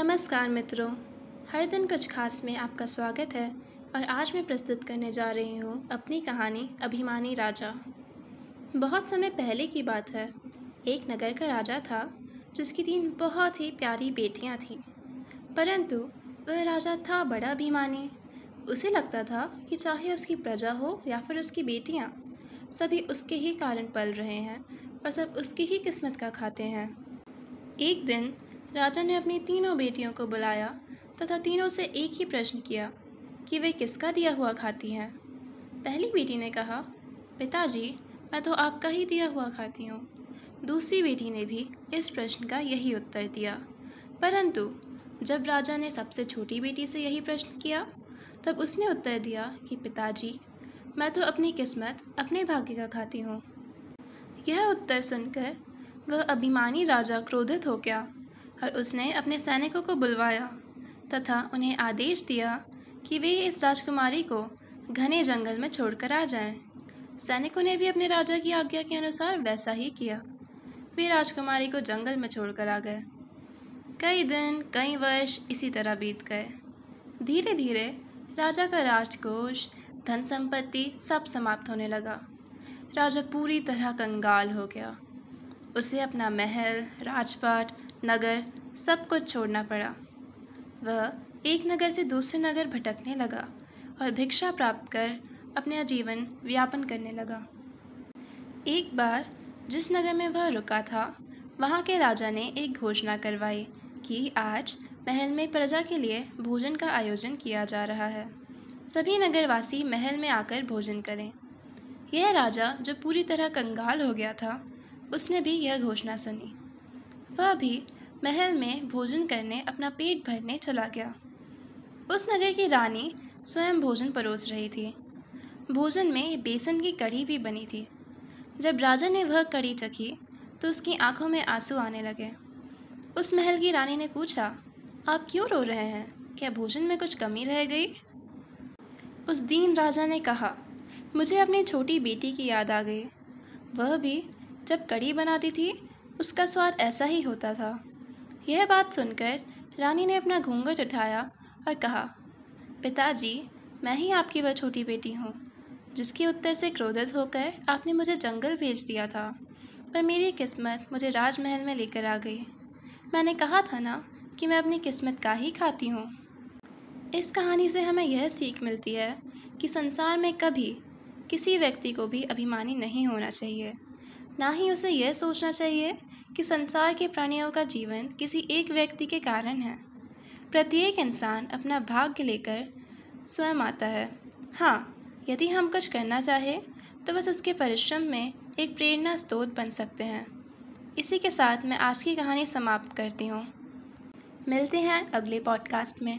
नमस्कार मित्रों। हर दिन कुछ खास में आपका स्वागत है और आज मैं प्रस्तुत करने जा रही हूँ अपनी कहानी, अभिमानी राजा। बहुत समय पहले की बात है। एक नगर का राजा था, जिसकी तीन बहुत ही प्यारी बेटियाँ थीं। परंतु वह राजा था बड़ा अभिमानी। उसे लगता था कि चाहे उसकी प्रजा हो या फिर उसकी बेटियाँ, सभी उसके ही कारण पल रहे हैं और सब उसकी ही किस्मत का खाते हैं। एक दिन राजा ने अपनी तीनों बेटियों को बुलाया तथा तीनों से एक ही प्रश्न किया कि वे किसका दिया हुआ खाती हैं? पहली बेटी ने कहा, पिताजी, मैं तो आपका ही दिया हुआ खाती हूँ। दूसरी बेटी ने भी इस प्रश्न का यही उत्तर दिया। परंतु, जब राजा ने सबसे छोटी बेटी से यही प्रश्न किया, तब उसने उत्तर दिया कि पिताजी, मैं तो अपनी किस्मत अपने भाग्य का खाती हूँ। यह उत्तर सुनकर वह अभिमानी राजा क्रोधित हो गया। और उसने अपने सैनिकों को बुलवाया तथा उन्हें आदेश दिया कि वे इस राजकुमारी को घने जंगल में छोड़कर आ जाएँ। सैनिकों ने भी अपने राजा की आज्ञा के अनुसार वैसा ही किया। वे राजकुमारी को जंगल में छोड़कर आ गए। कई दिन, कई वर्ष इसी तरह बीत गए। धीरे धीरे राजा का राजकोष धन संपत्ति सब समाप्त होने लगा। राजा पूरी तरह कंगाल हो गया। उसे अपना महल, राजपाट नगर सब कुछ छोड़ना पड़ा। वह एक नगर से दूसरे नगर भटकने लगा और भिक्षा प्राप्त कर अपना जीवन व्यापन करने लगा। एक बार जिस नगर में वह रुका था, वहाँ के राजा ने एक घोषणा करवाई कि आज महल में प्रजा के लिए भोजन का आयोजन किया जा रहा है। सभी नगरवासी महल में आकर भोजन करें। यह राजा जो पूरी तरह कंगाल हो गया था, उसने भी यह घोषणा सुनी। वह भी महल में भोजन करने अपना पेट भरने चला गया। उस नगर की रानी स्वयं भोजन परोस रही थी। भोजन में बेसन की कढ़ी भी बनी थी। जब राजा ने वह कढ़ी चखी तो उसकी आँखों में आँसू आने लगे। उस महल की रानी ने पूछा, आप क्यों रो रहे हैं? क्या भोजन में कुछ कमी रह गई? उस दीन राजा ने कहा, मुझे अपनी छोटी बेटी की याद आ गई। वह भी जब कढ़ी बनाती थी उसका स्वाद ऐसा ही होता था। यह बात सुनकर रानी ने अपना घूंघट उठाया और कहा, पिताजी, मैं ही आपकी वह छोटी बेटी हूँ, जिसके उत्तर से क्रोधित होकर आपने मुझे जंगल भेज दिया था, पर मेरी किस्मत मुझे राजमहल में लेकर आ गई। मैंने कहा था ना कि मैं अपनी किस्मत का ही खाती हूँ। इस कहानी से हमें यह सीख मिलती है कि संसार में कभी किसी व्यक्ति को भी अभिमानी नहीं होना चाहिए। ना ही उसे यह सोचना चाहिए कि संसार के प्राणियों का जीवन किसी एक व्यक्ति के कारण है। प्रत्येक इंसान अपना भाग्य लेकर स्वयं आता है। हाँ यदि हम कुछ करना चाहें तो बस उसके परिश्रम में एक प्रेरणा स्रोत बन सकते हैं। इसी के साथ मैं आज की कहानी समाप्त करती हूँ। मिलते हैं अगले पॉडकास्ट में।